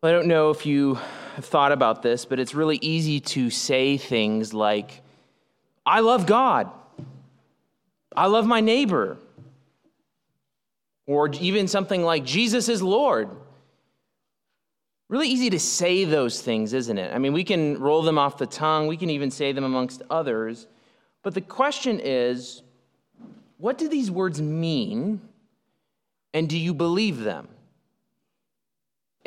I don't know if you have thought about this, but it's really easy to say things like, I love God. I love my neighbor. Or even something like, Jesus is Lord. Really easy to say those things, isn't it? I mean, we can roll them off the tongue, we can even say them amongst others. But the question is, what do these words mean? And do you believe them?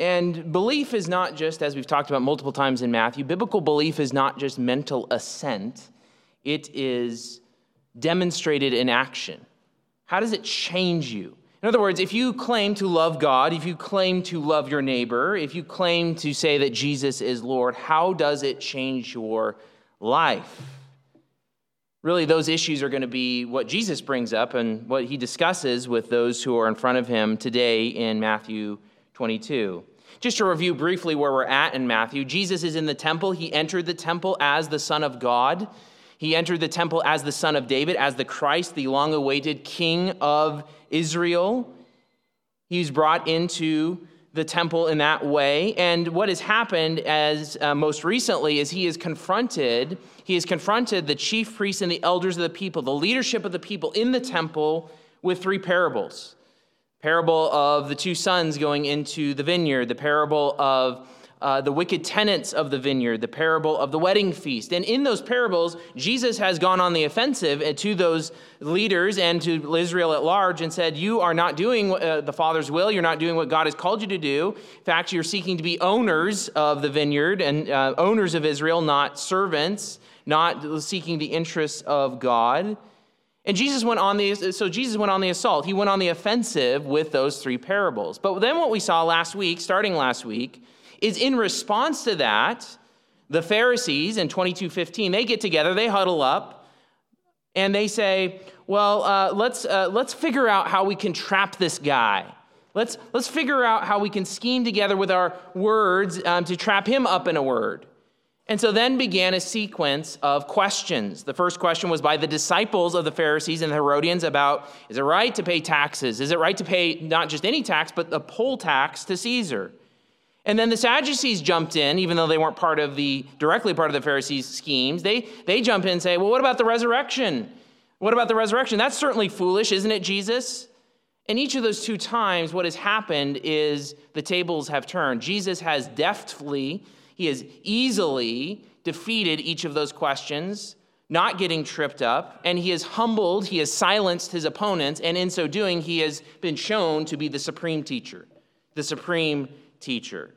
And belief is not just, as we've talked about multiple times in Matthew, biblical belief is not just mental assent, it is demonstrated in action. How does it change you? In other words, if you claim to love God, if you claim to love your neighbor, if you claim to say that Jesus is Lord, how does it change your life? Really, those issues are going to be what Jesus brings up and what he discusses with those who are in front of him today in Matthew 22. Just to review briefly where we're at in Matthew, Jesus is in the temple. He entered the temple as the Son of God. He entered the temple as the Son of David, as the Christ, the long awaited King of Israel. He's brought into the temple in that way. And what has happened as uh, most recently is he is confronted, he has confronted the chief priests and the elders of the people, the leadership of the people in the temple with three parables parable of the two sons going into the vineyard, the parable of uh, the wicked tenants of the vineyard, the parable of the wedding feast. And in those parables, Jesus has gone on the offensive uh, to those leaders and to Israel at large and said, You are not doing uh, the Father's will. You're not doing what God has called you to do. In fact, you're seeking to be owners of the vineyard and uh, owners of Israel, not servants, not seeking the interests of God. And Jesus went on the so Jesus went on the assault. He went on the offensive with those three parables. But then what we saw last week, starting last week, is in response to that, the Pharisees in 22:15, they get together, they huddle up, and they say, "Well, uh, let's uh, let's figure out how we can trap this guy. Let's let's figure out how we can scheme together with our words um, to trap him up in a word." And so then began a sequence of questions. The first question was by the disciples of the Pharisees and the Herodians about is it right to pay taxes? Is it right to pay not just any tax, but the poll tax to Caesar? And then the Sadducees jumped in, even though they weren't part of the directly part of the Pharisees' schemes. They they jump in and say, Well, what about the resurrection? What about the resurrection? That's certainly foolish, isn't it, Jesus? In each of those two times, what has happened is the tables have turned. Jesus has deftly he has easily defeated each of those questions, not getting tripped up, and he has humbled, he has silenced his opponents, and in so doing, he has been shown to be the supreme teacher, the supreme teacher.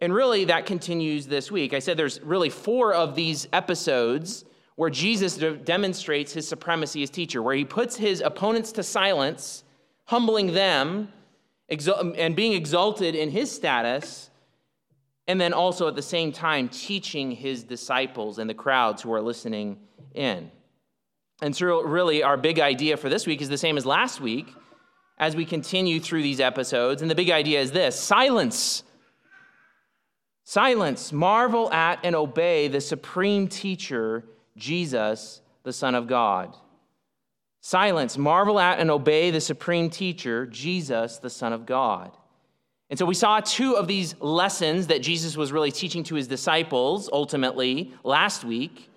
And really, that continues this week. I said there's really four of these episodes where Jesus de- demonstrates his supremacy as teacher, where he puts his opponents to silence, humbling them, and being exalted in his status and then also at the same time teaching his disciples and the crowds who are listening in. And so, really, our big idea for this week is the same as last week as we continue through these episodes. And the big idea is this silence. Silence. Marvel at and obey the supreme teacher, Jesus, the Son of God. Silence. Marvel at and obey the supreme teacher, Jesus, the Son of God. And so we saw two of these lessons that Jesus was really teaching to his disciples ultimately last week.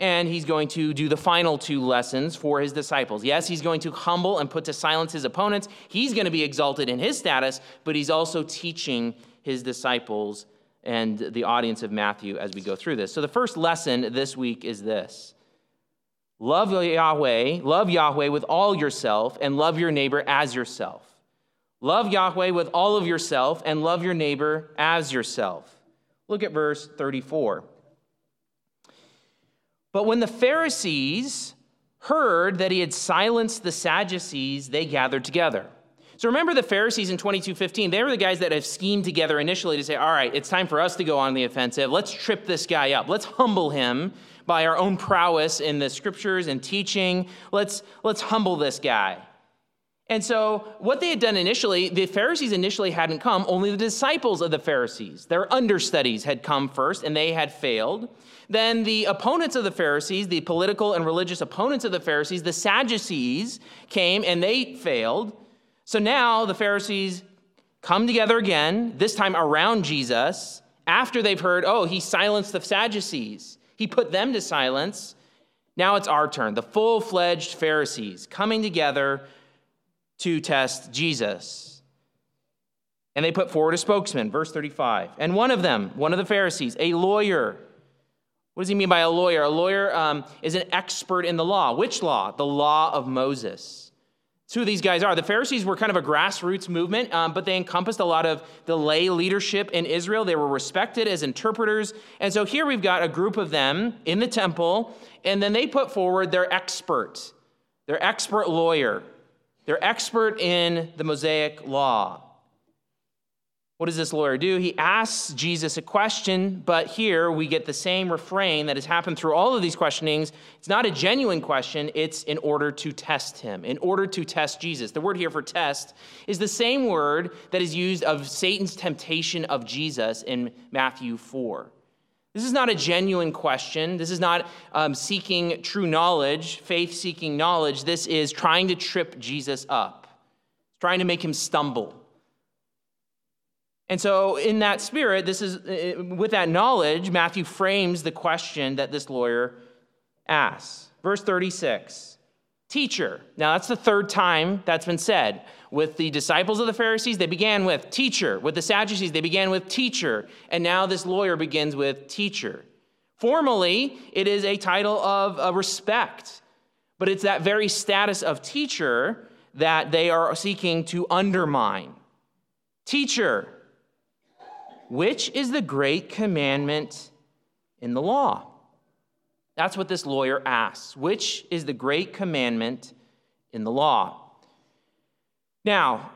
And he's going to do the final two lessons for his disciples. Yes, he's going to humble and put to silence his opponents. He's going to be exalted in his status, but he's also teaching his disciples and the audience of Matthew as we go through this. So the first lesson this week is this Love Yahweh, love Yahweh with all yourself, and love your neighbor as yourself. Love Yahweh with all of yourself and love your neighbor as yourself. Look at verse 34. But when the Pharisees heard that he had silenced the Sadducees, they gathered together. So remember the Pharisees in 22:15, they were the guys that have schemed together initially to say, "All right, it's time for us to go on the offensive. Let's trip this guy up. Let's humble him by our own prowess in the scriptures and teaching. Let's let's humble this guy." And so, what they had done initially, the Pharisees initially hadn't come, only the disciples of the Pharisees, their understudies, had come first, and they had failed. Then the opponents of the Pharisees, the political and religious opponents of the Pharisees, the Sadducees, came and they failed. So now the Pharisees come together again, this time around Jesus, after they've heard, oh, he silenced the Sadducees. He put them to silence. Now it's our turn, the full fledged Pharisees coming together to test Jesus. And they put forward a spokesman, verse 35. And one of them, one of the Pharisees, a lawyer. What does he mean by a lawyer? A lawyer um, is an expert in the law. Which law? The law of Moses. That's who these guys are. The Pharisees were kind of a grassroots movement, um, but they encompassed a lot of the lay leadership in Israel. They were respected as interpreters. And so here we've got a group of them in the temple, and then they put forward their expert, their expert lawyer, their expert in the Mosaic law. What does this lawyer do? He asks Jesus a question, but here we get the same refrain that has happened through all of these questionings. It's not a genuine question, it's in order to test him, in order to test Jesus. The word here for test is the same word that is used of Satan's temptation of Jesus in Matthew 4. This is not a genuine question. This is not um, seeking true knowledge, faith seeking knowledge. This is trying to trip Jesus up, trying to make him stumble. And so, in that spirit, this is uh, with that knowledge, Matthew frames the question that this lawyer asks. Verse 36 Teacher. Now, that's the third time that's been said. With the disciples of the Pharisees, they began with teacher. With the Sadducees, they began with teacher. And now this lawyer begins with teacher. Formally, it is a title of uh, respect, but it's that very status of teacher that they are seeking to undermine. Teacher, which is the great commandment in the law? That's what this lawyer asks. Which is the great commandment in the law? Now,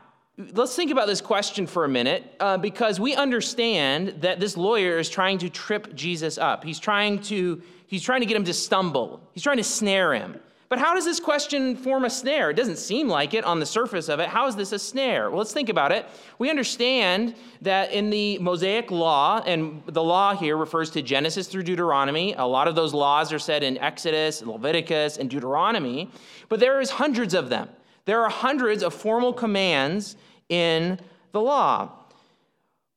let's think about this question for a minute uh, because we understand that this lawyer is trying to trip Jesus up. He's trying to, he's trying to get him to stumble, he's trying to snare him. But how does this question form a snare? It doesn't seem like it on the surface of it. How is this a snare? Well, let's think about it. We understand that in the Mosaic law, and the law here refers to Genesis through Deuteronomy. A lot of those laws are said in Exodus, Leviticus, and Deuteronomy, but there is hundreds of them. There are hundreds of formal commands in the law.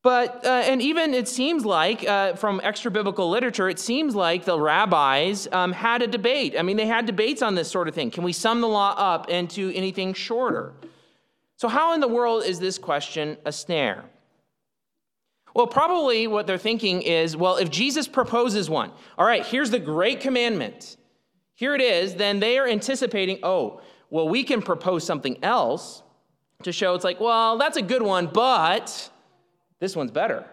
But, uh, and even it seems like, uh, from extra biblical literature, it seems like the rabbis um, had a debate. I mean, they had debates on this sort of thing. Can we sum the law up into anything shorter? So, how in the world is this question a snare? Well, probably what they're thinking is well, if Jesus proposes one, all right, here's the great commandment, here it is, then they are anticipating, oh, well, we can propose something else to show it's like, well, that's a good one, but this one's better.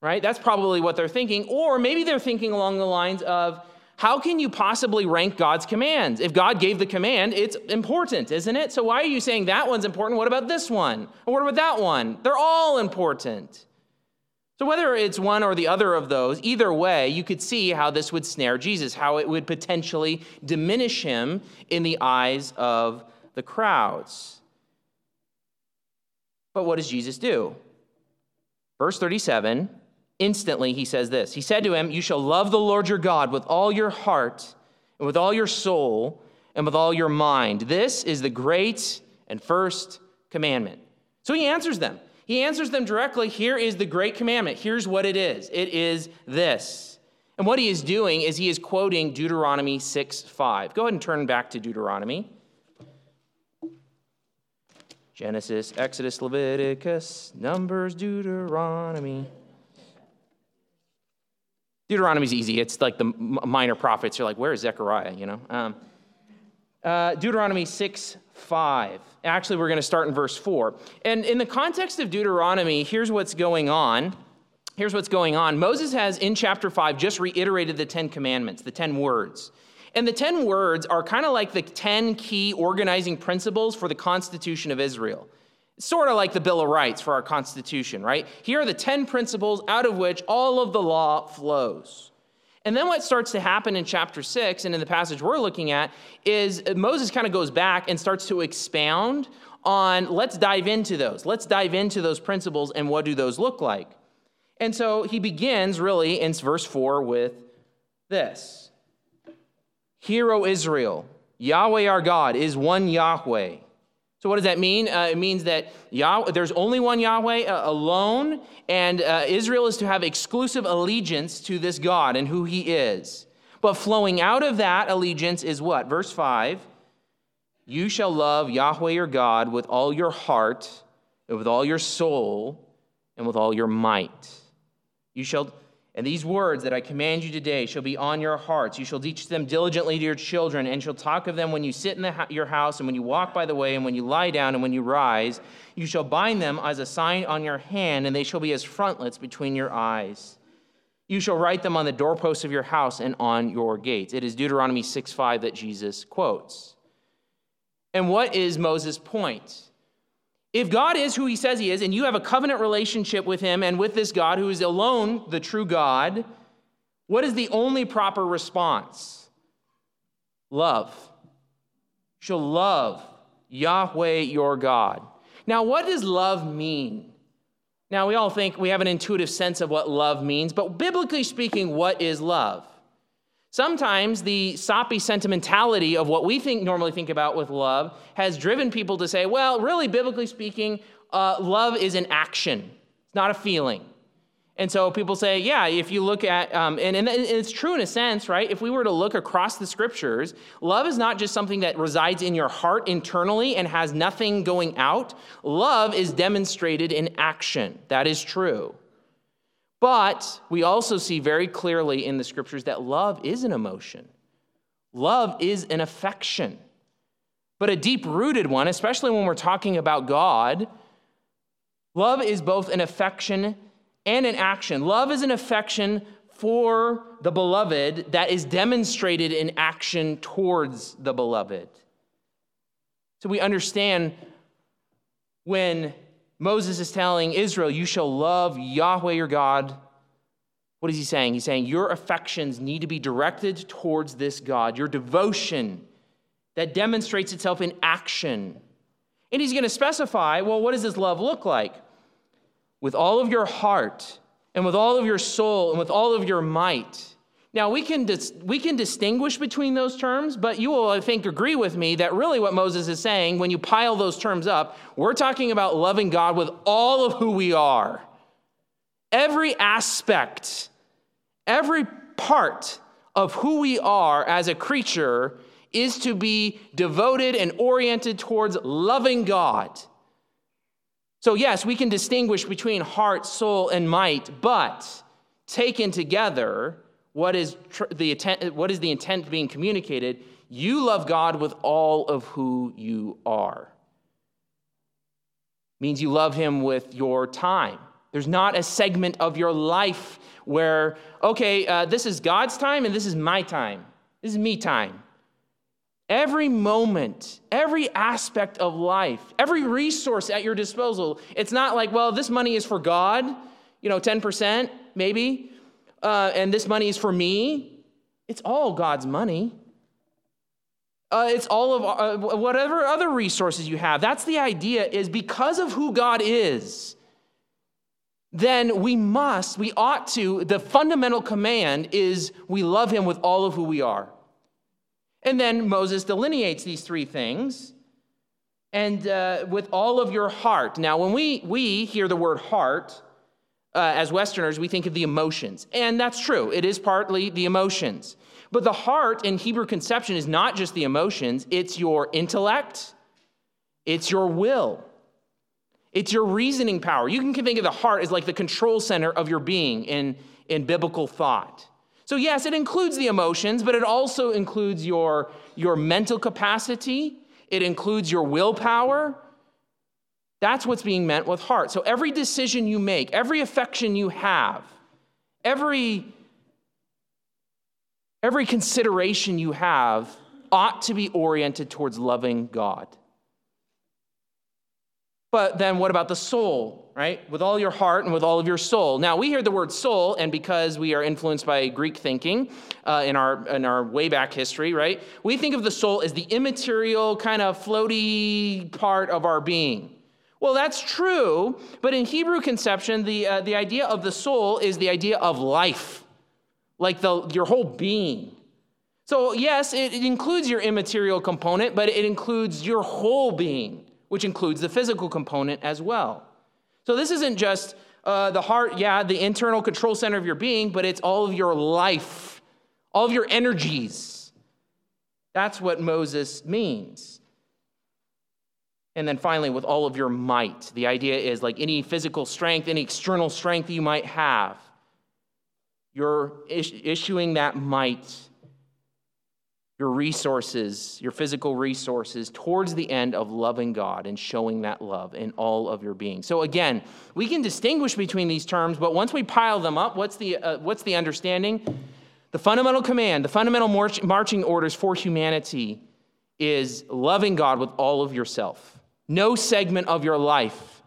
Right? That's probably what they're thinking. Or maybe they're thinking along the lines of, how can you possibly rank God's commands? If God gave the command, it's important, isn't it? So why are you saying that one's important? What about this one? Or what about that one? They're all important. So whether it's one or the other of those, either way, you could see how this would snare Jesus, how it would potentially diminish him in the eyes of the crowds. But what does Jesus do? Verse 37 instantly he says this He said to him, You shall love the Lord your God with all your heart, and with all your soul, and with all your mind. This is the great and first commandment. So he answers them. He answers them directly. Here is the great commandment. Here's what it is it is this. And what he is doing is he is quoting Deuteronomy 6 5. Go ahead and turn back to Deuteronomy. Genesis, Exodus, Leviticus, Numbers, Deuteronomy. Deuteronomy's easy. It's like the minor prophets. You're like, where is Zechariah? You know. Um, uh, Deuteronomy 6 5. Actually, we're going to start in verse 4. And in the context of Deuteronomy, here's what's going on. Here's what's going on. Moses has, in chapter 5, just reiterated the Ten Commandments, the Ten Words. And the 10 words are kind of like the 10 key organizing principles for the Constitution of Israel. Sort of like the Bill of Rights for our Constitution, right? Here are the 10 principles out of which all of the law flows. And then what starts to happen in chapter 6 and in the passage we're looking at is Moses kind of goes back and starts to expound on let's dive into those. Let's dive into those principles and what do those look like. And so he begins really in verse 4 with this. Hear, O Israel, Yahweh our God is one Yahweh. So, what does that mean? Uh, it means that Yahweh, there's only one Yahweh uh, alone, and uh, Israel is to have exclusive allegiance to this God and who he is. But flowing out of that allegiance is what? Verse 5 You shall love Yahweh your God with all your heart, and with all your soul, and with all your might. You shall and these words that I command you today shall be on your hearts. You shall teach them diligently to your children, and shall talk of them when you sit in the, your house, and when you walk by the way, and when you lie down, and when you rise. You shall bind them as a sign on your hand, and they shall be as frontlets between your eyes. You shall write them on the doorposts of your house and on your gates. It is Deuteronomy 6 5 that Jesus quotes. And what is Moses' point? If God is who he says he is, and you have a covenant relationship with him and with this God who is alone the true God, what is the only proper response? Love. Shall love Yahweh your God. Now, what does love mean? Now, we all think we have an intuitive sense of what love means, but biblically speaking, what is love? Sometimes the soppy sentimentality of what we think normally think about with love has driven people to say, well, really, biblically speaking, uh, love is an action, it's not a feeling. And so people say, yeah, if you look at, um, and, and it's true in a sense, right? If we were to look across the scriptures, love is not just something that resides in your heart internally and has nothing going out. Love is demonstrated in action. That is true. But we also see very clearly in the scriptures that love is an emotion, love is an affection, but a deep rooted one, especially when we're talking about God. Love is both an affection and an action. Love is an affection for the beloved that is demonstrated in action towards the beloved. So we understand when Moses is telling Israel, You shall love Yahweh your God. What is he saying? He's saying, Your affections need to be directed towards this God, your devotion that demonstrates itself in action. And he's going to specify, well, what does this love look like? With all of your heart, and with all of your soul, and with all of your might. Now, we can, dis- we can distinguish between those terms, but you will, I think, agree with me that really what Moses is saying, when you pile those terms up, we're talking about loving God with all of who we are. Every aspect, every part of who we are as a creature is to be devoted and oriented towards loving God. So, yes, we can distinguish between heart, soul, and might, but taken together, what is, tr- the intent, what is the intent being communicated? You love God with all of who you are. Means you love Him with your time. There's not a segment of your life where, okay, uh, this is God's time and this is my time. This is me time. Every moment, every aspect of life, every resource at your disposal, it's not like, well, this money is for God, you know, 10% maybe uh, and this money is for me. It's all God's money. Uh, it's all of uh, whatever other resources you have. That's the idea, is because of who God is, then we must, we ought to, the fundamental command is we love him with all of who we are. And then Moses delineates these three things and uh, with all of your heart. Now, when we, we hear the word heart, uh, as Westerners, we think of the emotions. And that's true, it is partly the emotions. But the heart in Hebrew conception is not just the emotions, it's your intellect, it's your will, it's your reasoning power. You can think of the heart as like the control center of your being in, in biblical thought. So, yes, it includes the emotions, but it also includes your, your mental capacity, it includes your willpower, that's what's being meant with heart. So every decision you make, every affection you have, every, every consideration you have ought to be oriented towards loving God. But then what about the soul, right? With all your heart and with all of your soul. Now, we hear the word soul, and because we are influenced by Greek thinking uh, in, our, in our way back history, right? We think of the soul as the immaterial, kind of floaty part of our being. Well, that's true, but in Hebrew conception, the, uh, the idea of the soul is the idea of life, like the, your whole being. So, yes, it, it includes your immaterial component, but it includes your whole being, which includes the physical component as well. So this isn't just uh, the heart, yeah, the internal control center of your being, but it's all of your life, all of your energies. That's what Moses means. And then finally, with all of your might. The idea is like any physical strength, any external strength you might have, you're is- issuing that might, your resources, your physical resources, towards the end of loving God and showing that love in all of your being. So again, we can distinguish between these terms, but once we pile them up, what's the, uh, what's the understanding? The fundamental command, the fundamental march- marching orders for humanity is loving God with all of yourself. No segment of your life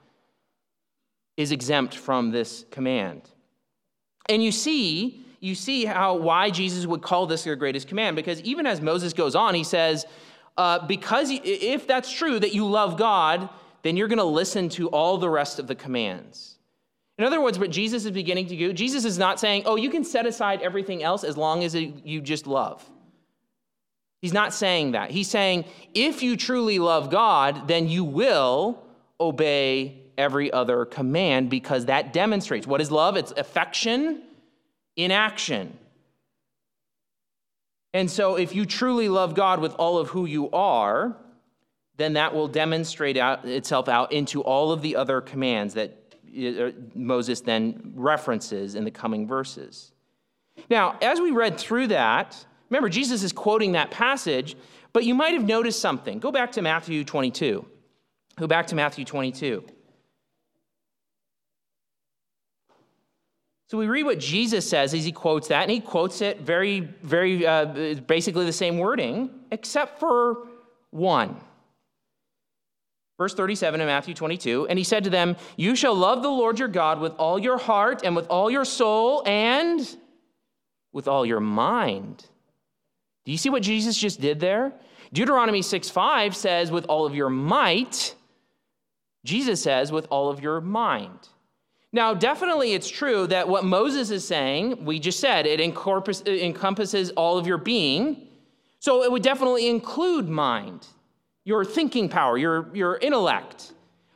is exempt from this command. And you see, you see how why Jesus would call this your greatest command because even as Moses goes on, he says, uh, because if that's true that you love God, then you're going to listen to all the rest of the commands. In other words, what Jesus is beginning to do, Jesus is not saying, oh, you can set aside everything else as long as you just love. He's not saying that. He's saying, if you truly love God, then you will obey every other command because that demonstrates what is love? It's affection in action. And so, if you truly love God with all of who you are, then that will demonstrate out, itself out into all of the other commands that uh, Moses then references in the coming verses. Now, as we read through that, Remember, Jesus is quoting that passage, but you might have noticed something. Go back to Matthew 22. Go back to Matthew 22. So we read what Jesus says as he quotes that, and he quotes it very, very uh, basically the same wording, except for one. Verse 37 in Matthew 22, and he said to them, You shall love the Lord your God with all your heart and with all your soul and with all your mind. Do you see what Jesus just did there? Deuteronomy 6 5 says, with all of your might. Jesus says, with all of your mind. Now, definitely it's true that what Moses is saying, we just said, it encompasses all of your being. So it would definitely include mind, your thinking power, your, your intellect.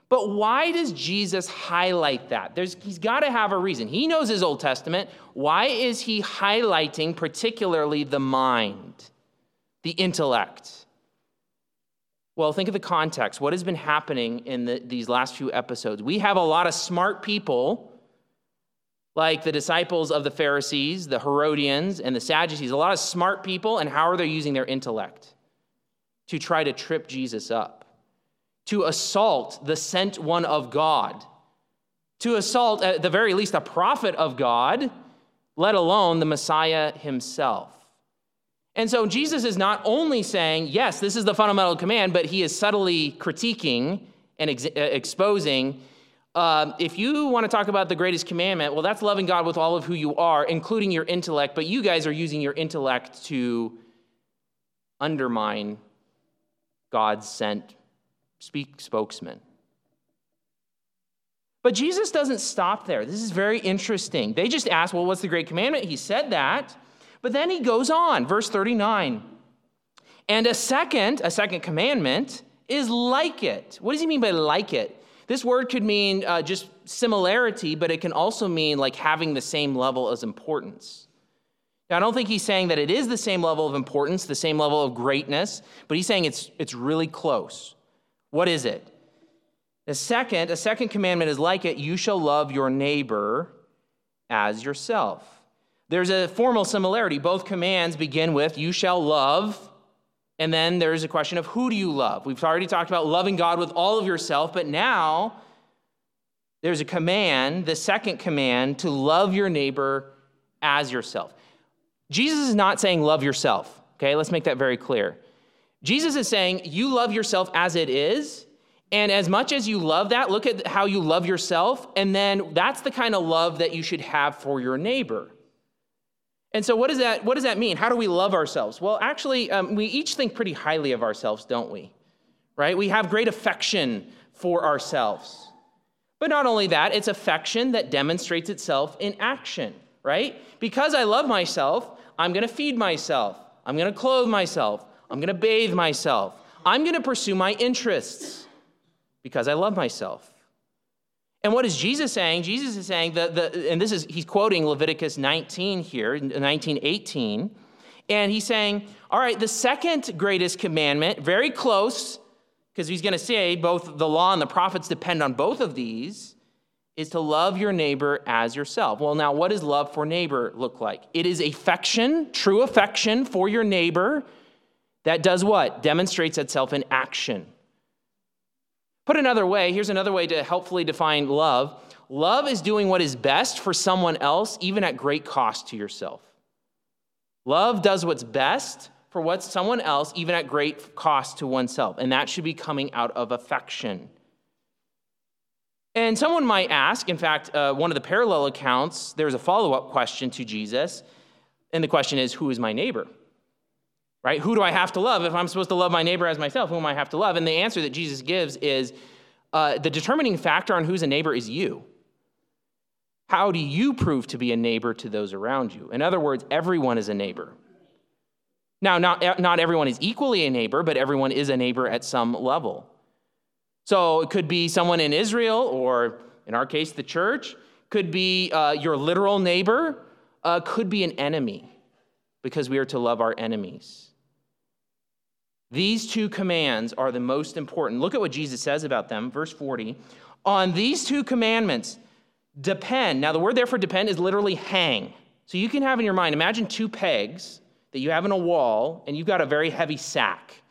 But why does Jesus highlight that? There's, he's got to have a reason. He knows his Old Testament. Why is he highlighting particularly the mind, the intellect? Well, think of the context. What has been happening in the, these last few episodes? We have a lot of smart people, like the disciples of the Pharisees, the Herodians, and the Sadducees. A lot of smart people, and how are they using their intellect to try to trip Jesus up? To assault the sent one of God, to assault, at the very least, a prophet of God, let alone the Messiah himself. And so Jesus is not only saying, yes, this is the fundamental command, but he is subtly critiquing and ex- uh, exposing. Uh, if you want to talk about the greatest commandment, well, that's loving God with all of who you are, including your intellect, but you guys are using your intellect to undermine God's sent speak spokesman. But Jesus doesn't stop there. This is very interesting. They just ask, well, what's the great commandment? He said that. But then he goes on, verse 39. And a second, a second commandment is like it. What does he mean by like it? This word could mean uh, just similarity, but it can also mean like having the same level as importance. Now, I don't think he's saying that it is the same level of importance, the same level of greatness, but he's saying it's, it's really close. What is it? The second, a second commandment is like it you shall love your neighbor as yourself. There's a formal similarity. Both commands begin with you shall love, and then there's a question of who do you love? We've already talked about loving God with all of yourself, but now there's a command, the second command, to love your neighbor as yourself. Jesus is not saying love yourself, okay? Let's make that very clear. Jesus is saying, You love yourself as it is. And as much as you love that, look at how you love yourself. And then that's the kind of love that you should have for your neighbor. And so, what does that, what does that mean? How do we love ourselves? Well, actually, um, we each think pretty highly of ourselves, don't we? Right? We have great affection for ourselves. But not only that, it's affection that demonstrates itself in action, right? Because I love myself, I'm going to feed myself, I'm going to clothe myself, I'm going to bathe myself. I'm going to pursue my interests. because I love myself. And what is Jesus saying? Jesus is saying that the, and this is he's quoting Leviticus 19 here, 1918, and he's saying, all right, the second greatest commandment, very close, because he's going to say both the law and the prophets depend on both of these, is to love your neighbor as yourself. Well, now, what does love for neighbor look like? It is affection, true affection for your neighbor that does what? Demonstrates itself in action. Put another way, here's another way to helpfully define love love is doing what is best for someone else, even at great cost to yourself. Love does what's best for what's someone else, even at great cost to oneself. And that should be coming out of affection. And someone might ask, in fact, uh, one of the parallel accounts, there's a follow up question to Jesus. And the question is, who is my neighbor? Right? Who do I have to love? If I'm supposed to love my neighbor as myself, who am I have to love? And the answer that Jesus gives is uh, the determining factor on who's a neighbor is you. How do you prove to be a neighbor to those around you? In other words, everyone is a neighbor. Now, not, not everyone is equally a neighbor, but everyone is a neighbor at some level. So it could be someone in Israel, or in our case, the church, could be uh, your literal neighbor, uh, could be an enemy, because we are to love our enemies. These two commands are the most important. Look at what Jesus says about them, verse 40. On these two commandments depend. Now, the word there for depend is literally hang. So you can have in your mind, imagine two pegs that you have in a wall, and you've got a very heavy sack,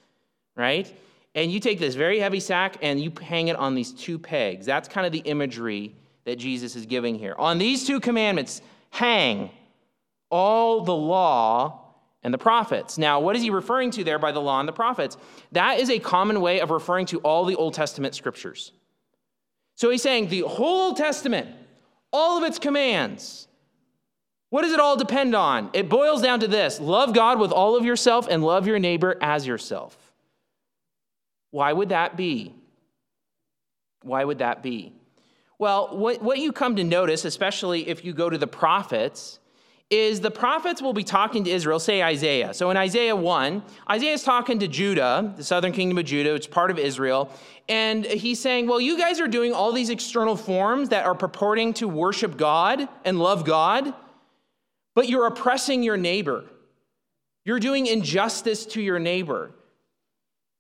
right? and you take this very heavy sack and you hang it on these two pegs. That's kind of the imagery that Jesus is giving here. On these two commandments, hang all the law and the prophets. Now, what is he referring to there by the law and the prophets? That is a common way of referring to all the Old Testament scriptures. So he's saying the whole Old Testament, all of its commands, what does it all depend on? It boils down to this love God with all of yourself and love your neighbor as yourself. Why would that be? Why would that be? Well, what, what you come to notice, especially if you go to the prophets, is the prophets will be talking to Israel, say Isaiah. So in Isaiah 1, Isaiah is talking to Judah, the southern kingdom of Judah, is part of Israel, and he's saying, Well, you guys are doing all these external forms that are purporting to worship God and love God, but you're oppressing your neighbor. You're doing injustice to your neighbor.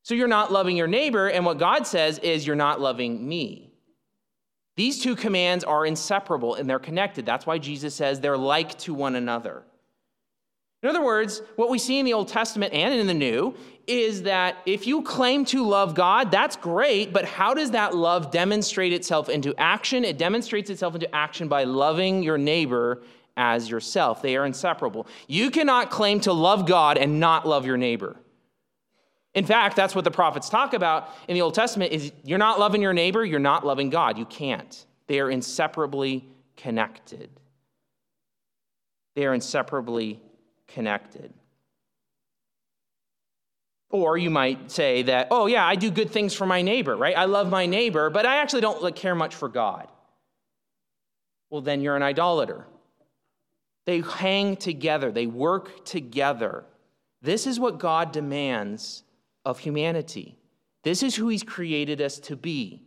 So you're not loving your neighbor, and what God says is, You're not loving me. These two commands are inseparable and they're connected. That's why Jesus says they're like to one another. In other words, what we see in the Old Testament and in the New is that if you claim to love God, that's great, but how does that love demonstrate itself into action? It demonstrates itself into action by loving your neighbor as yourself. They are inseparable. You cannot claim to love God and not love your neighbor. In fact, that's what the prophets talk about in the Old Testament is you're not loving your neighbor, you're not loving God. You can't. They are inseparably connected. They are inseparably connected. Or you might say that, oh, yeah, I do good things for my neighbor, right? I love my neighbor, but I actually don't care much for God. Well, then you're an idolater. They hang together, they work together. This is what God demands of humanity. This is who he's created us to be,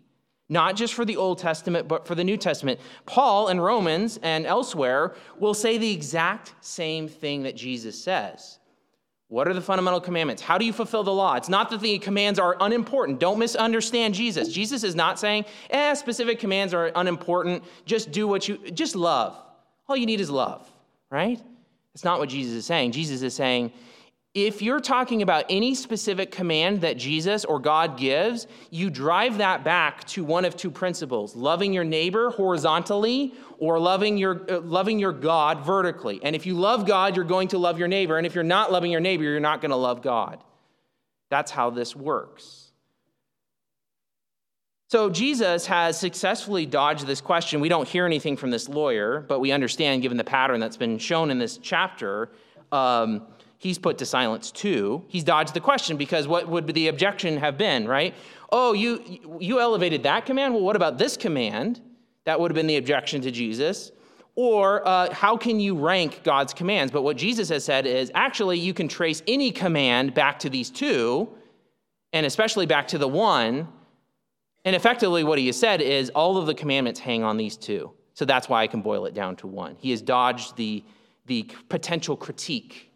not just for the Old Testament, but for the New Testament. Paul in Romans and elsewhere will say the exact same thing that Jesus says. What are the fundamental commandments? How do you fulfill the law? It's not that the commands are unimportant. Don't misunderstand Jesus. Jesus is not saying, eh, specific commands are unimportant. Just do what you, just love. All you need is love, right? That's not what Jesus is saying. Jesus is saying, if you're talking about any specific command that Jesus or God gives, you drive that back to one of two principles loving your neighbor horizontally or loving your, uh, loving your God vertically. And if you love God, you're going to love your neighbor. And if you're not loving your neighbor, you're not going to love God. That's how this works. So Jesus has successfully dodged this question. We don't hear anything from this lawyer, but we understand, given the pattern that's been shown in this chapter. Um, he's put to silence too. He's dodged the question because what would the objection have been, right? Oh, you, you elevated that command? Well, what about this command? That would have been the objection to Jesus. Or uh, how can you rank God's commands? But what Jesus has said is actually, you can trace any command back to these two, and especially back to the one And effectively, what he has said is all of the commandments hang on these two. So that's why I can boil it down to one. He has dodged the, the potential critique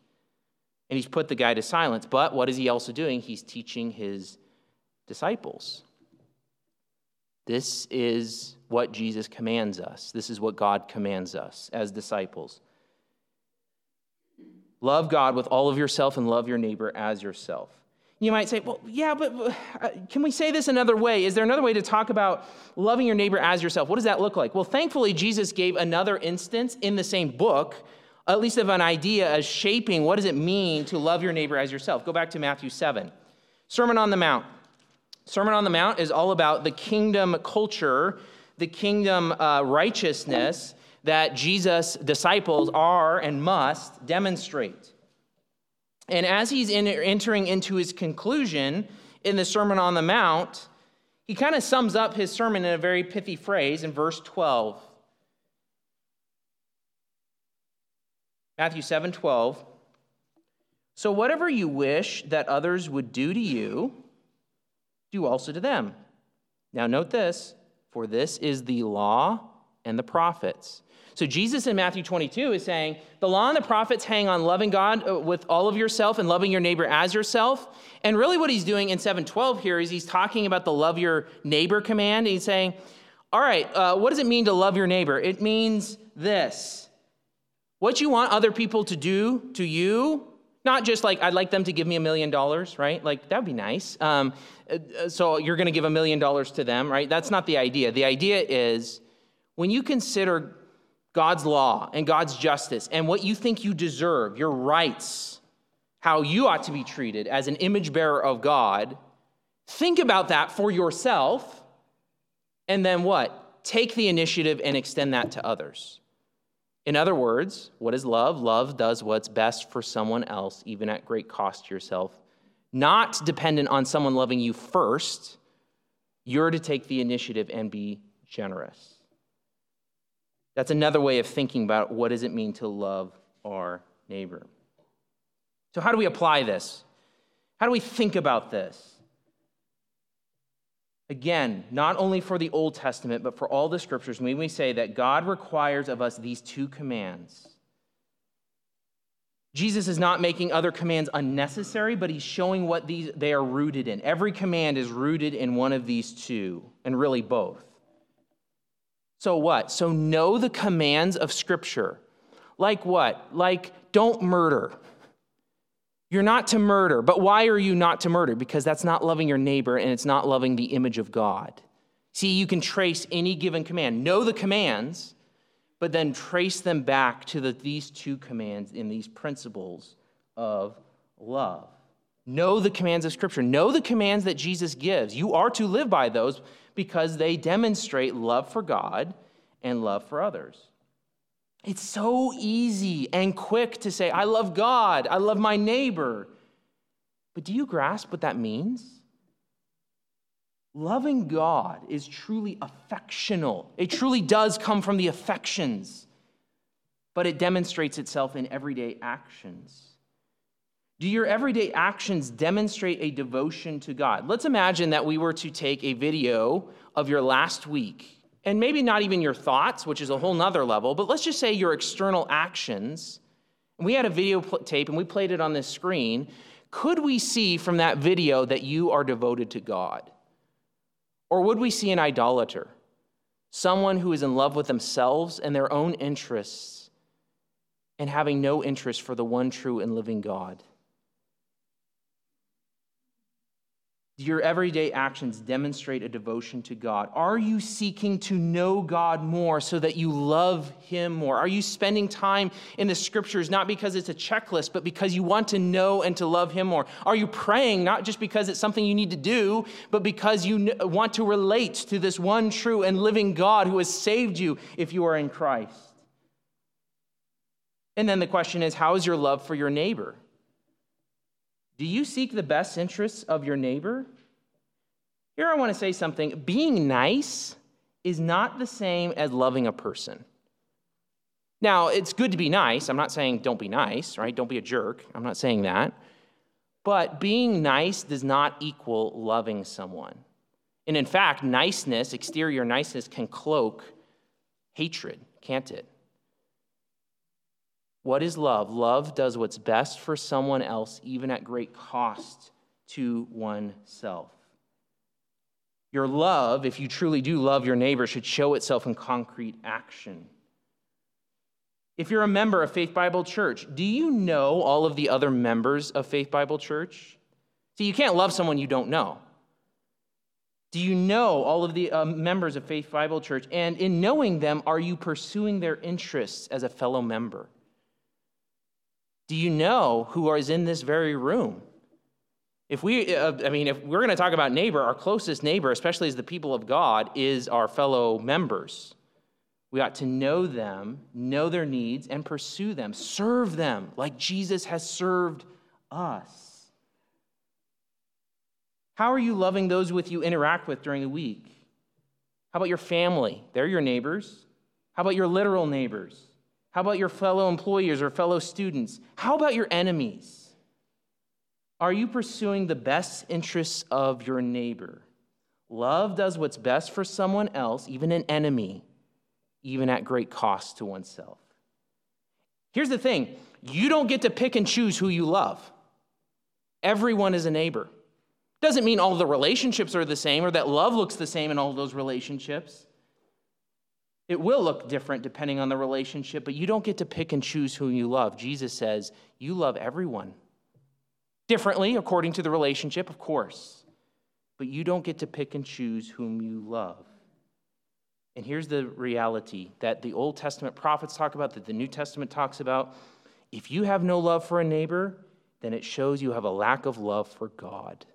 and he's put the guy to silence. But what is he also doing? He's teaching his disciples. This is what Jesus commands us. This is what God commands us as disciples. Love God with all of yourself and love your neighbor as yourself. You might say, well, yeah, but uh, can we say this another way? Is there another way to talk about loving your neighbor as yourself? What does that look like? Well, thankfully, Jesus gave another instance in the same book, at least of an idea as shaping what does it mean to love your neighbor as yourself. Go back to Matthew 7. Sermon on the Mount. Sermon on the Mount is all about the kingdom culture, the kingdom uh, righteousness that Jesus' disciples are and must demonstrate. And as he's in, entering into his conclusion in the Sermon on the Mount, he kind of sums up his sermon in a very pithy phrase in verse 12. Matthew 7 12. So, whatever you wish that others would do to you, do also to them. Now, note this for this is the law and the prophets. So Jesus in Matthew 22 is saying, the law and the prophets hang on loving God uh, with all of yourself and loving your neighbor as yourself. And really what he's doing in 712 here is he's talking about the love your neighbor command. And He's saying, all right, uh, what does it mean to love your neighbor? It means this. What you want other people to do to you, not just like, I'd like them to give me a million dollars, right? Like, that would be nice. Um, so you're going to give a million dollars to them, right? That's not the idea. The idea is when you consider God's law and God's justice and what you think you deserve, your rights, how you ought to be treated as an image bearer of God, think about that for yourself. And then what? Take the initiative and extend that to others. In other words, what is love? Love does what's best for someone else, even at great cost to yourself. Not dependent on someone loving you first, you're to take the initiative and be generous. That's another way of thinking about what does it mean to love our neighbor. So how do we apply this? How do we think about this? Again, not only for the Old Testament, but for all the scriptures, when we say that God requires of us these two commands. Jesus is not making other commands unnecessary, but he's showing what these they are rooted in. Every command is rooted in one of these two, and really both. So what? So know the commands of Scripture. Like what? Like don't murder. You're not to murder. But why are you not to murder? Because that's not loving your neighbor and it's not loving the image of God. See, you can trace any given command. Know the commands, but then trace them back to the, these two commands in these principles of love. Know the commands of Scripture. Know the commands that Jesus gives. You are to live by those because they demonstrate love for God and love for others. It's so easy and quick to say, I love God, I love my neighbor. But do you grasp what that means? Loving God is truly affectional. It truly does come from the affections, but it demonstrates itself in everyday actions. Do your everyday actions demonstrate a devotion to God? Let's imagine that we were to take a video of your last week, and maybe not even your thoughts, which is a whole nother level, but let's just say your external actions. We had a video tape and we played it on this screen. Could we see from that video that you are devoted to God? Or would we see an idolater? Someone who is in love with themselves and their own interests and having no interest for the one true and living God? Do your everyday actions demonstrate a devotion to God? Are you seeking to know God more so that you love Him more? Are you spending time in the scriptures not because it's a checklist, but because you want to know and to love Him more? Are you praying not just because it's something you need to do, but because you want to relate to this one true and living God who has saved you if you are in Christ? And then the question is how is your love for your neighbor? Do you seek the best interests of your neighbor? Here I want to say something. Being nice is not the same as loving a person. Now, it's good to be nice. I'm not saying don't be nice, right? Don't be a jerk. I'm not saying that. But being nice does not equal loving someone. And in fact, niceness, exterior niceness, can cloak hatred, can't it? What is love? Love does what's best for someone else, even at great cost to oneself. Your love, if you truly do love your neighbor, should show itself in concrete action. If you're a member of Faith Bible Church, do you know all of the other members of Faith Bible Church? See, you can't love someone you don't know. Do you know all of the uh, members of Faith Bible Church? And in knowing them, are you pursuing their interests as a fellow member? Do you know who is in this very room? If we, uh, I mean, if we're going to talk about neighbor, our closest neighbor, especially as the people of God, is our fellow members. We ought to know them, know their needs, and pursue them, serve them like Jesus has served us. How are you loving those with you interact with during the week? How about your family? They're your neighbors. How about your literal neighbors? How about your fellow employers or fellow students? How about your enemies? Are you pursuing the best interests of your neighbor? Love does what's best for someone else, even an enemy, even at great cost to oneself. Here's the thing you don't get to pick and choose who you love. Everyone is a neighbor. Doesn't mean all the relationships are the same or that love looks the same in all those relationships. It will look different depending on the relationship, but you don't get to pick and choose who you love. Jesus says, You love everyone. Differently, according to the relationship, of course, but you don't get to pick and choose whom you love. And here's the reality that the Old Testament prophets talk about, that the New Testament talks about. If you have no love for a neighbor, then it shows you have a lack of love for God.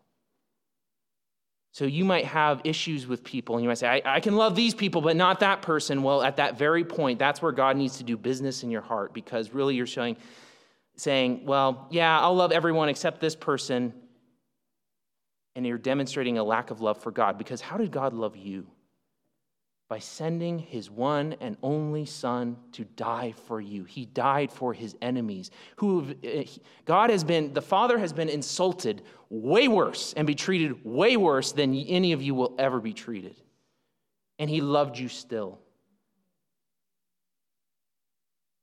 So you might have issues with people, and you might say, I, I, can love these people, but not that person. Well, at that very point, that's where God needs to do business in your heart because really you're showing, saying, Well, yeah, I'll love everyone except this person. And you're demonstrating a lack of love for God because how did God love you? By sending his one and only son to die for you. He died for his enemies. Who eh, God has been the Father has been insulted way worse and be treated way worse than any of you will ever be treated. And he loved you still.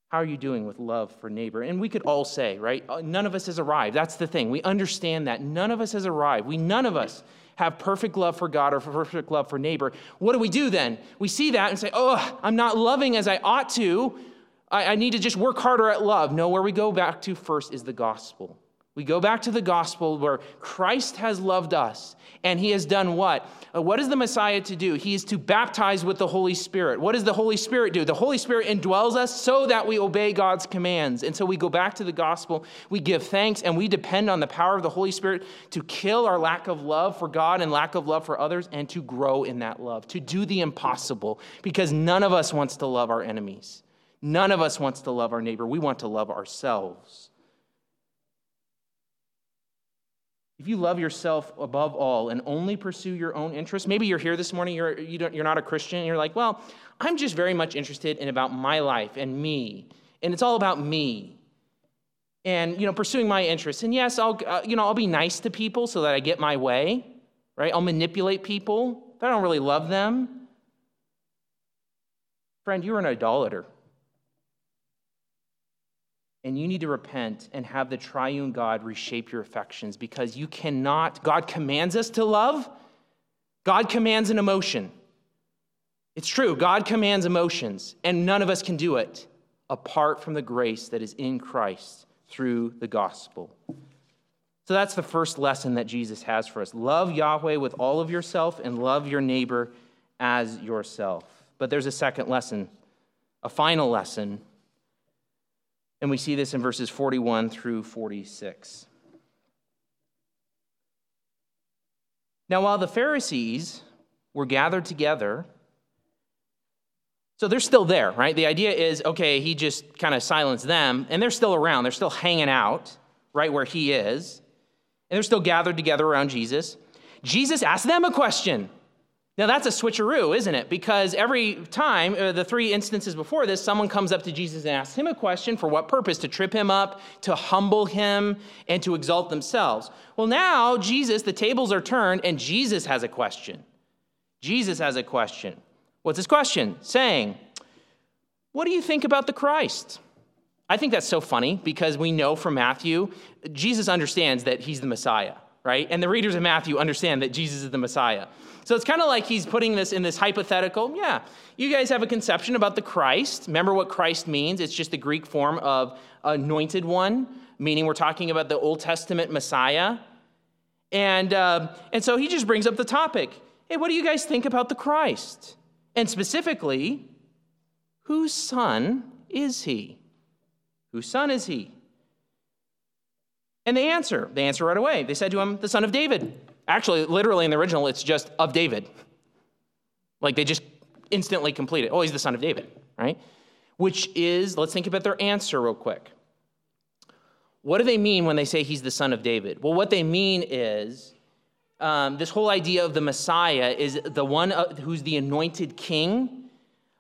How are you doing with love for neighbor? And we could all say, right? Uh, none of us has arrived. That's the thing. We understand that. None of us has arrived. We none of us have perfect love for God or perfect love for neighbor. What do we do then? We see that and say, oh, I'm not loving as I ought to. I, I need to just work harder at love. No, where we go back to first is the gospel. We go back to the gospel where Christ has loved us and he has done what? Uh, what is the Messiah to do? He is to baptize with the Holy Spirit. What does the Holy Spirit do? The Holy Spirit indwells us so that we obey God's commands. And so we go back to the gospel, we give thanks, and we depend on the power of the Holy Spirit to kill our lack of love for God and lack of love for others and to grow in that love, to do the impossible, because none of us wants to love our enemies. None of us wants to love our neighbor. We want to love ourselves. If you love yourself above all and only pursue your own interests, maybe you're here this morning, you're, you don't, you're not a Christian, and you're like, well, I'm just very much interested in about my life and me, and it's all about me. And, you know, pursuing my interests. And yes, I'll, uh, you know, I'll be nice to people so that I get my way, right? I'll manipulate people, but I don't really love them. Friend, you're an idolater and you need to repent and have the triune God reshape your affections because you cannot, God commands us to love. God commands an emotion. It's true, God commands emotions, and none of us can do it apart from the grace that is in Christ through the gospel. So that's the first lesson that Jesus has for us. Love Yahweh with all of yourself and love your neighbor as yourself. But there's a second lesson, a final lesson and we see this in verses 41 through 46. Now, while the Pharisees were gathered together, so they're still there, right? The idea is okay, he just kind of silenced them, and they're still around. They're still hanging out right where he is, and they're still gathered together around Jesus. Jesus asked them a question. Now, that's a switcheroo, isn't it? Because every time, uh, the three instances before this, someone comes up to Jesus and asks him a question for what purpose? To trip him up, to humble him, and to exalt themselves. Well, now, Jesus, the tables are turned, and Jesus has a question. Jesus has a question. What's his question? Saying, What do you think about the Christ? I think that's so funny because we know from Matthew, Jesus understands that he's the Messiah, right? And the readers of Matthew understand that Jesus is the Messiah. So it's kind of like he's putting this in this hypothetical. Yeah, you guys have a conception about the Christ. Remember what Christ means? It's just the Greek form of anointed one, meaning we're talking about the Old Testament Messiah. And, uh, and so he just brings up the topic hey, what do you guys think about the Christ? And specifically, whose son is he? Whose son is he? And they answer. They answer right away. They said to him, the son of David. Actually, literally in the original, it's just of David. Like they just instantly complete it. Oh, he's the son of David, right? Which is, let's think about their answer real quick. What do they mean when they say he's the son of David? Well, what they mean is um, this whole idea of the Messiah is the one uh, who's the anointed king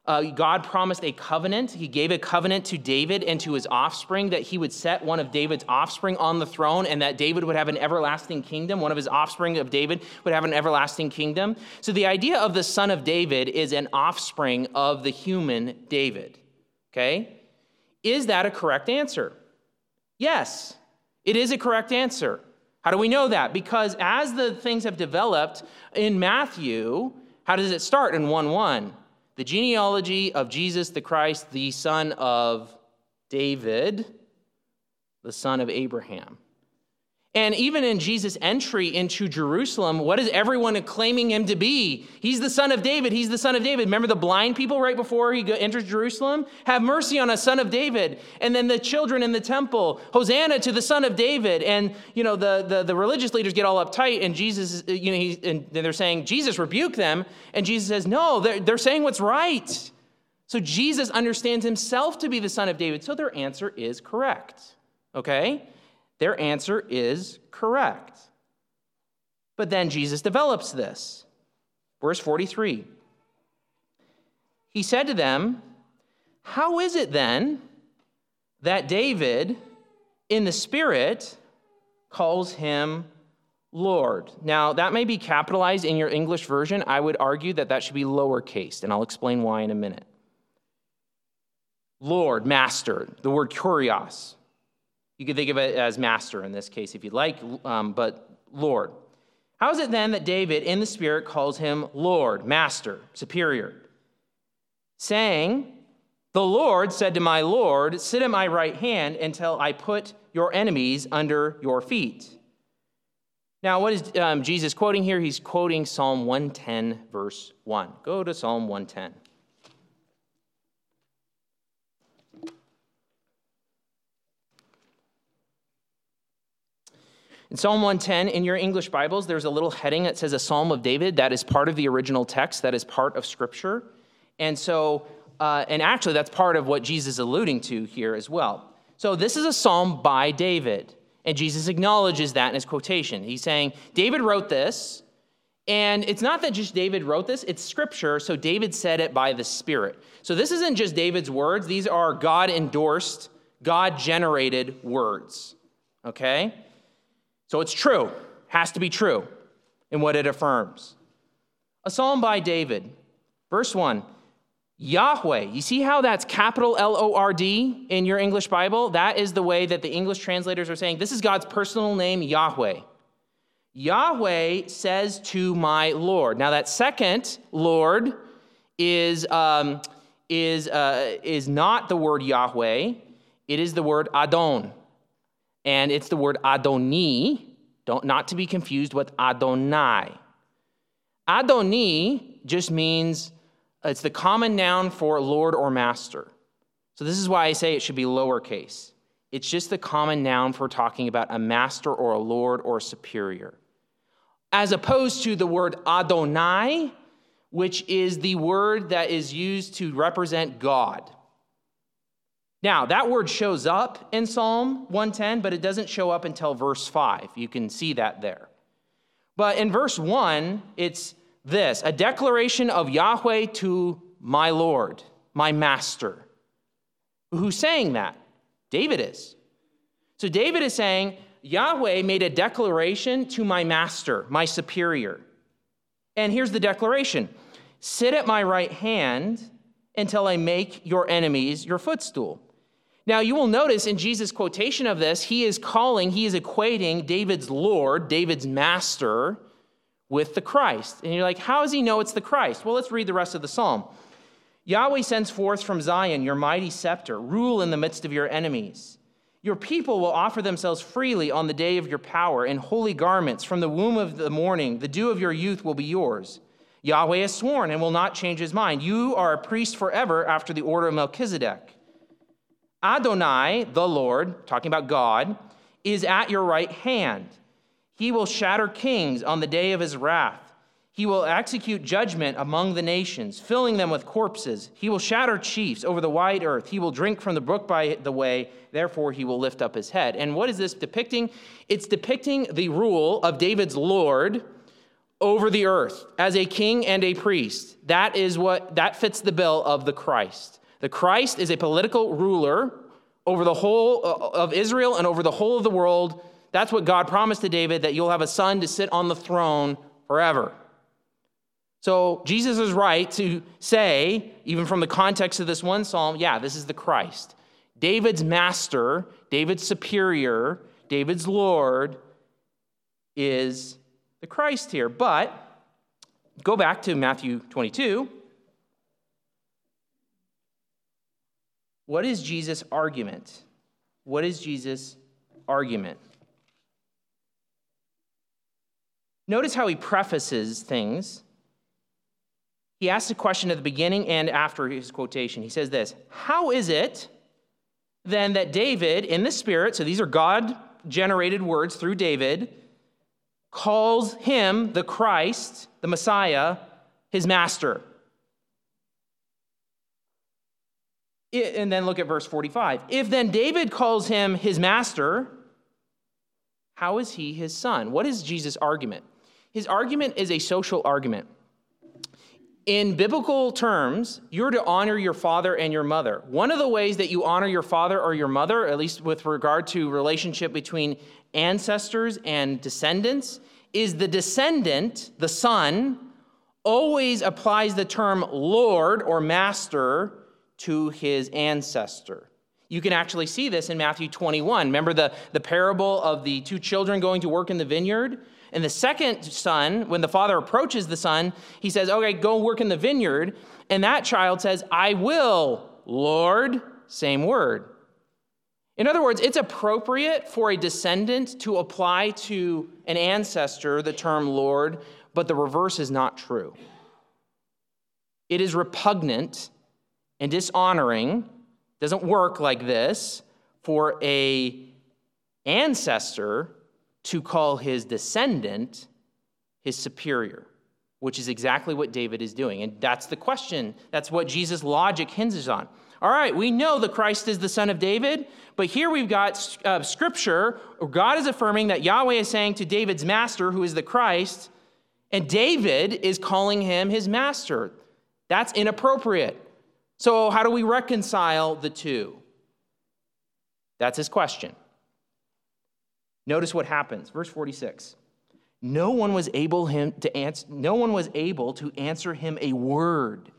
uh, God promised a covenant. He gave a covenant to David and to his offspring that he would set one of David's offspring on the throne and that David would have an everlasting kingdom. One of his offspring of David would have an everlasting kingdom. So the idea of the son of David is an offspring of the human David. Okay? Is that a correct answer? Yes, it is a correct answer. How do we know that? Because as the things have developed in Matthew, how does it start in 1 1? The genealogy of Jesus the Christ, the son of David, the son of Abraham. And even in Jesus' entry into Jerusalem, what is everyone claiming him to be? He's the son of David. He's the son of David. Remember the blind people right before he enters Jerusalem? Have mercy on us, son of David. And then the children in the temple, Hosanna to the son of David. And, you know, the, the, the religious leaders get all uptight and Jesus, you know, and they're saying, Jesus, rebuke them. And Jesus says, no, they're, they're saying what's right. So Jesus understands himself to be the son of David. So their answer is correct. Okay? Their answer is correct. But then Jesus develops this. Verse 43. He said to them, How is it then that David, in the Spirit, calls him Lord? Now, that may be capitalized in your English version. I would argue that that should be lowercase, and I'll explain why in a minute. Lord, Master, the word kurios. You could think of it as master in this case if you'd like, um, but Lord. How is it then that David in the Spirit calls him Lord, Master, Superior? Saying, The Lord said to my Lord, Sit at my right hand until I put your enemies under your feet. Now, what is um, Jesus quoting here? He's quoting Psalm 110, verse 1. Go to Psalm 110. In Psalm 110, in your English Bibles, there's a little heading that says a Psalm of David. That is part of the original text, that is part of Scripture. And so, uh, and actually, that's part of what Jesus is alluding to here as well. So, this is a psalm by David. And Jesus acknowledges that in his quotation. He's saying, David wrote this, and it's not that just David wrote this, it's scripture, so David said it by the Spirit. So this isn't just David's words, these are God endorsed, God generated words. Okay? So it's true, has to be true in what it affirms. A psalm by David, verse 1 Yahweh. You see how that's capital L O R D in your English Bible? That is the way that the English translators are saying this is God's personal name, Yahweh. Yahweh says to my Lord. Now, that second Lord is, um, is, uh, is not the word Yahweh, it is the word Adon and it's the word Adoni, don't, not to be confused with Adonai. Adoni just means it's the common noun for Lord or master. So this is why I say it should be lowercase. It's just the common noun for talking about a master or a lord or a superior. As opposed to the word Adonai, which is the word that is used to represent God. Now, that word shows up in Psalm 110, but it doesn't show up until verse 5. You can see that there. But in verse 1, it's this a declaration of Yahweh to my Lord, my master. Who's saying that? David is. So David is saying, Yahweh made a declaration to my master, my superior. And here's the declaration Sit at my right hand until I make your enemies your footstool. Now, you will notice in Jesus' quotation of this, he is calling, he is equating David's Lord, David's master, with the Christ. And you're like, how does he know it's the Christ? Well, let's read the rest of the psalm. Yahweh sends forth from Zion your mighty scepter, rule in the midst of your enemies. Your people will offer themselves freely on the day of your power in holy garments. From the womb of the morning, the dew of your youth will be yours. Yahweh has sworn and will not change his mind. You are a priest forever after the order of Melchizedek. Adonai, the Lord, talking about God, is at your right hand. He will shatter kings on the day of his wrath. He will execute judgment among the nations, filling them with corpses. He will shatter chiefs over the wide earth. He will drink from the brook by the way, therefore he will lift up his head. And what is this depicting? It's depicting the rule of David's Lord over the earth as a king and a priest. That is what that fits the bill of the Christ. The Christ is a political ruler over the whole uh, of Israel and over the whole of the world. That's what God promised to David that you'll have a son to sit on the throne forever. So Jesus is right to say, even from the context of this one psalm, yeah, this is the Christ. David's master, David's superior, David's Lord is the Christ here. But go back to Matthew 22. What is Jesus' argument? What is Jesus' argument? Notice how he prefaces things. He asks a question at the beginning and after his quotation. He says this How is it then that David, in the Spirit, so these are God generated words through David, calls him, the Christ, the Messiah, his master? And then look at verse 45. If then David calls him his master, how is he his son? What is Jesus' argument? His argument is a social argument. In biblical terms, you're to honor your father and your mother. One of the ways that you honor your father or your mother, at least with regard to relationship between ancestors and descendants, is the descendant, the son, always applies the term Lord or master to his ancestor. You can actually see this in Matthew 21. Remember the, the parable of the two children going to work in the vineyard? And the second son, when the father approaches the son, he says, Okay, go work in the vineyard. And that child says, I will, Lord. Same word. In other words, it's appropriate for a descendant to apply to an ancestor the term Lord, but the reverse is not true. It is repugnant and dishonoring, doesn't work like this, for a ancestor to call his descendant his superior, which is exactly what David is doing. And that's the question. That's what Jesus' logic hinges on. All right, we know the Christ is the son of David, but here we've got uh, scripture. God is affirming that Yahweh is saying to David's master, who is the Christ, and David is calling him his master. That's inappropriate. So, how do we reconcile the two? That's his question. Notice what happens. Verse 46. No one was able him to answer, no one was able to answer him a word.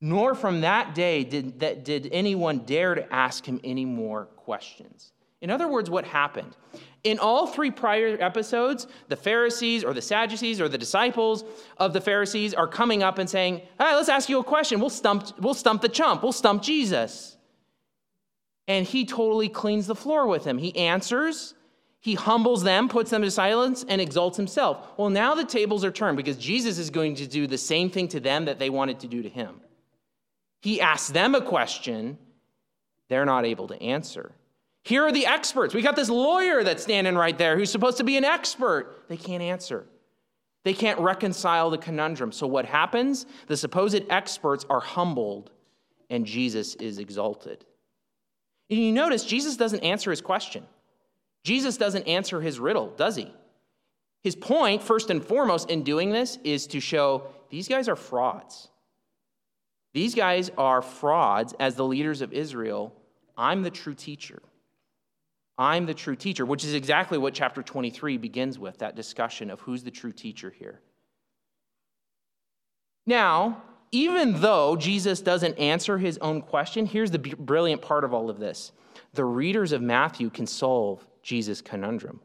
Nor from that day did, that, did anyone dare to ask him any more questions. In other words, what happened? In all three prior episodes, the Pharisees or the Sadducees or the disciples of the Pharisees are coming up and saying, All right, let's ask you a question. We'll stump, we'll stump the chump. We'll stump Jesus. And he totally cleans the floor with him. He answers, he humbles them, puts them to silence, and exalts himself. Well, now the tables are turned because Jesus is going to do the same thing to them that they wanted to do to him. He asks them a question, they're not able to answer. Here are the experts. We got this lawyer that's standing right there who's supposed to be an expert. They can't answer. They can't reconcile the conundrum. So, what happens? The supposed experts are humbled and Jesus is exalted. And you notice Jesus doesn't answer his question. Jesus doesn't answer his riddle, does he? His point, first and foremost, in doing this is to show these guys are frauds. These guys are frauds as the leaders of Israel. I'm the true teacher. I'm the true teacher, which is exactly what chapter 23 begins with that discussion of who's the true teacher here. Now, even though Jesus doesn't answer his own question, here's the brilliant part of all of this the readers of Matthew can solve Jesus' conundrum.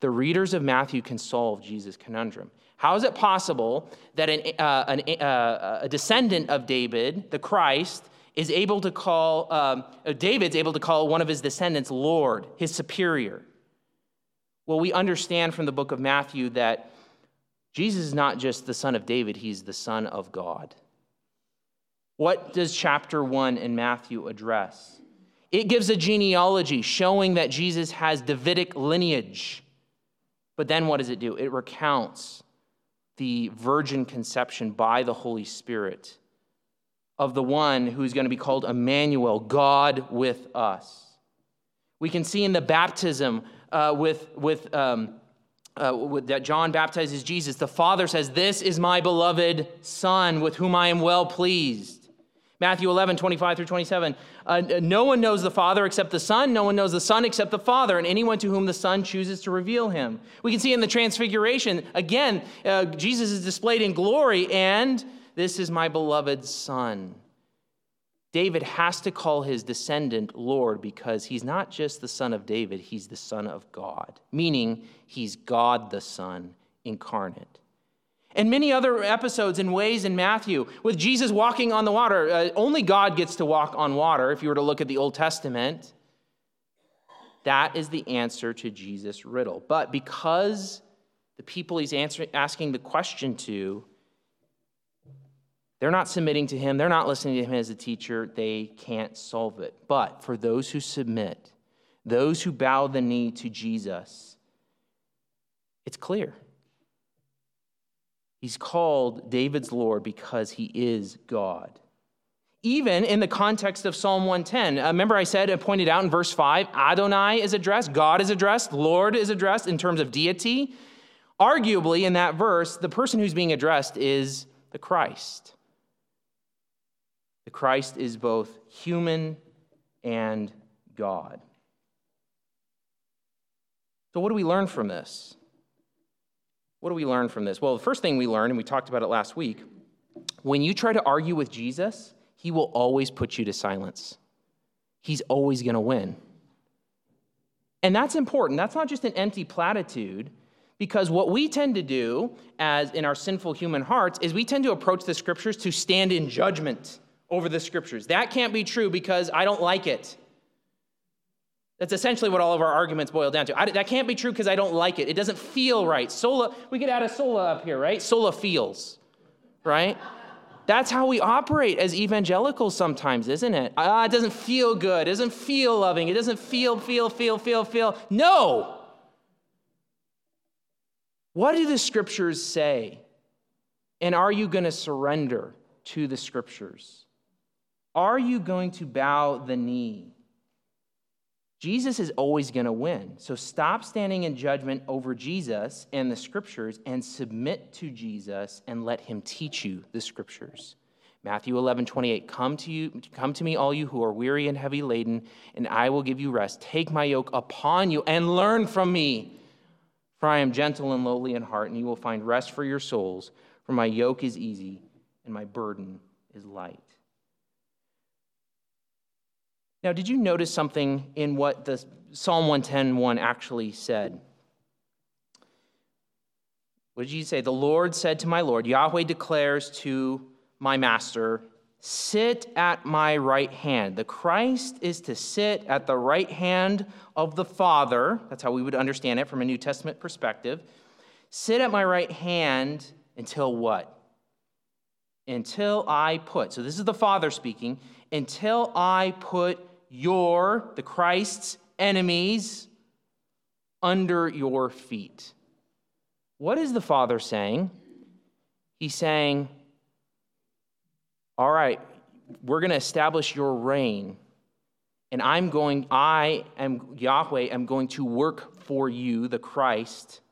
The readers of Matthew can solve Jesus' conundrum. How is it possible that an, uh, an, uh, a descendant of David, the Christ, is able to call, um, uh, David's able to call one of his descendants Lord, his superior? Well, we understand from the book of Matthew that Jesus is not just the son of David, he's the son of God. What does chapter 1 in Matthew address? It gives a genealogy showing that Jesus has Davidic lineage. But then what does it do? It recounts the virgin conception by the Holy Spirit of the one who's going to be called Emmanuel, God with us. We can see in the baptism uh, with, with, um, uh, with, that John baptizes Jesus, the Father says, This is my beloved Son with whom I am well pleased. Matthew 11, 25 through 27. Uh, no one knows the Father except the Son. No one knows the Son except the Father, and anyone to whom the Son chooses to reveal him. We can see in the Transfiguration, again, uh, Jesus is displayed in glory, and this is my beloved Son. David has to call his descendant Lord because he's not just the son of David, he's the son of God, meaning he's God the Son incarnate and many other episodes and ways in Matthew with Jesus walking on the water. Uh, only God gets to walk on water if you were to look at the Old Testament. That is the answer to Jesus' riddle. But because the people he's answering, asking the question to, they're not submitting to him, they're not listening to him as a teacher, they can't solve it. But for those who submit, those who bow the knee to Jesus, it's clear. He's called David's Lord because he is God. Even in the context of Psalm 110. Uh, remember, I said, I pointed out in verse 5, Adonai is addressed, God is addressed, Lord is addressed in terms of deity. Arguably, in that verse, the person who's being addressed is the Christ. The Christ is both human and God. So, what do we learn from this? What do we learn from this? Well, the first thing we learned, and we talked about it last week, when you try to argue with Jesus, he will always put you to silence. He's always going to win. And that's important. That's not just an empty platitude, because what we tend to do as in our sinful human hearts is we tend to approach the scriptures to stand in judgment over the scriptures. That can't be true because I don't like it. That's essentially what all of our arguments boil down to. I, that can't be true because I don't like it. It doesn't feel right. Sola, we could add a sola up here, right? Sola feels, right? That's how we operate as evangelicals sometimes, isn't it? Ah, it doesn't feel good. It doesn't feel loving. It doesn't feel, feel, feel, feel, feel. No! What do the scriptures say? And are you going to surrender to the scriptures? Are you going to bow the knee? Jesus is always going to win. So stop standing in judgment over Jesus and the scriptures and submit to Jesus and let him teach you the scriptures. Matthew 11, 28, come to you, come to me, all you who are weary and heavy laden, and I will give you rest. Take my yoke upon you and learn from me. For I am gentle and lowly in heart, and you will find rest for your souls. For my yoke is easy and my burden is light. Now, did you notice something in what the Psalm 110 actually said? What did you say? The Lord said to my Lord, Yahweh declares to my master, Sit at my right hand. The Christ is to sit at the right hand of the Father. That's how we would understand it from a New Testament perspective. Sit at my right hand until what? Until I put, so this is the Father speaking, until I put your, the Christ's enemies under your feet. What is the Father saying? He's saying, All right, we're going to establish your reign. And I'm going, I am Yahweh, I'm going to work for you, the Christ,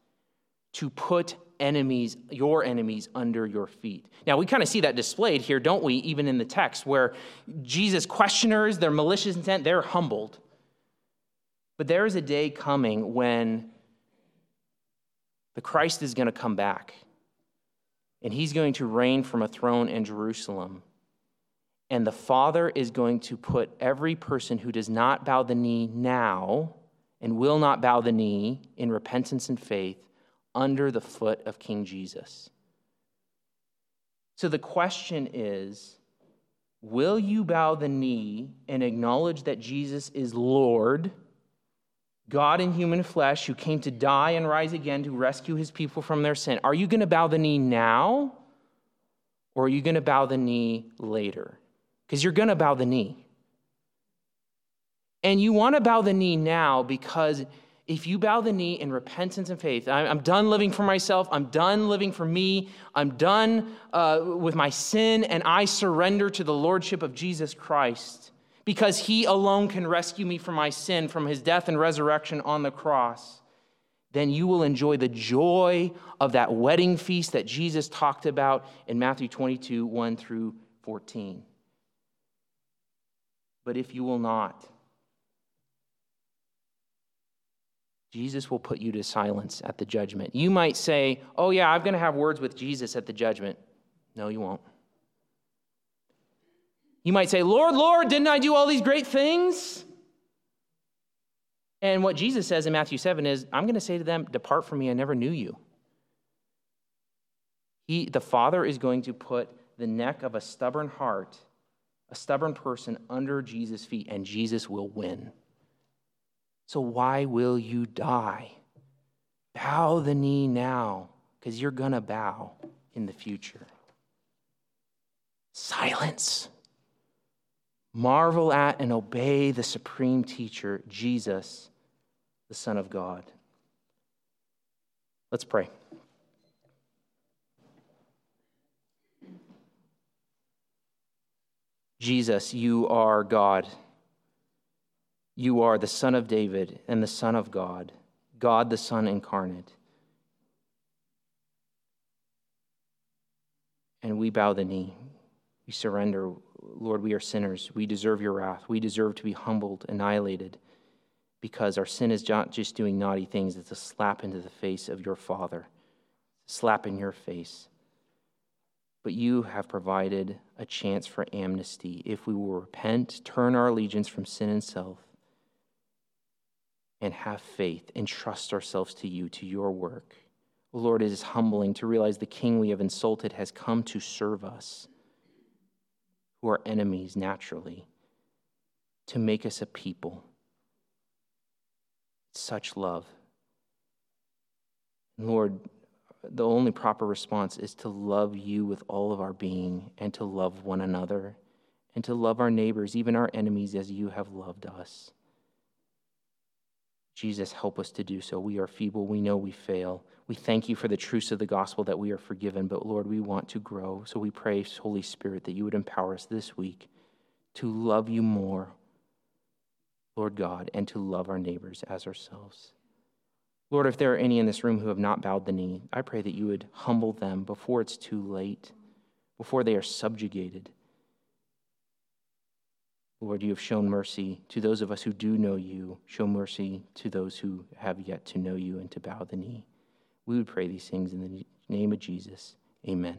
to put enemies, your enemies, under your feet. Now, we kind of see that displayed here, don't we, even in the text, where Jesus' questioners, their malicious intent, they're humbled. But there is a day coming when the Christ is going to come back. and he's going to reign from a throne in Jerusalem. And the Father is going to put every person who does not bow the knee now and will not bow the knee in repentance and faith under the foot of King Jesus. So the question is will you bow the knee and acknowledge that Jesus is Lord? God in human flesh who came to die and rise again to rescue his people from their sin. Are you going to bow the knee now or are you going to bow the knee later? Because you're going to bow the knee. And you want to bow the knee now because if you bow the knee in repentance and faith, I'm done living for myself, I'm done living for me, I'm done uh, with my sin, and I surrender to the Lordship of Jesus Christ because he alone can rescue me from my sin, from his death and resurrection on the cross, then you will enjoy the joy of that wedding feast that Jesus talked about in Matthew 22 1 through 14. But if you will not, Jesus will put you to silence at the judgment. You might say, Oh, yeah, I'm going to have words with Jesus at the judgment. No, you won't. You might say, Lord, Lord, didn't I do all these great things? And what Jesus says in Matthew 7 is, I'm going to say to them, Depart from me, I never knew you. He, the Father is going to put the neck of a stubborn heart, a stubborn person, under Jesus' feet, and Jesus will win. So why will you die? Bow the knee now, because you're going to bow in the future. Silence. Marvel at and obey the supreme teacher, Jesus, the Son of God. Let's pray. Jesus, you are God. You are the Son of David and the Son of God, God the Son incarnate. And we bow the knee. We surrender. Lord, we are sinners. We deserve your wrath. We deserve to be humbled, annihilated, because our sin is not just doing naughty things, it's a slap into the face of your Father, a slap in your face. But you have provided a chance for amnesty if we will repent, turn our allegiance from sin and self, and have faith and trust ourselves to you, to your work. Lord, it is humbling to realize the king we have insulted has come to serve us who are enemies naturally, to make us a people. Such love. Lord, the only proper response is to love you with all of our being and to love one another and to love our neighbors, even our enemies, as you have loved us. Jesus, help us to do so. We are feeble. We know we fail. We thank you for the truths of the gospel that we are forgiven, but Lord, we want to grow. So we pray, Holy Spirit, that you would empower us this week to love you more, Lord God, and to love our neighbors as ourselves. Lord, if there are any in this room who have not bowed the knee, I pray that you would humble them before it's too late, before they are subjugated. Lord, you have shown mercy to those of us who do know you. Show mercy to those who have yet to know you and to bow the knee. We would pray these things in the name of Jesus. Amen.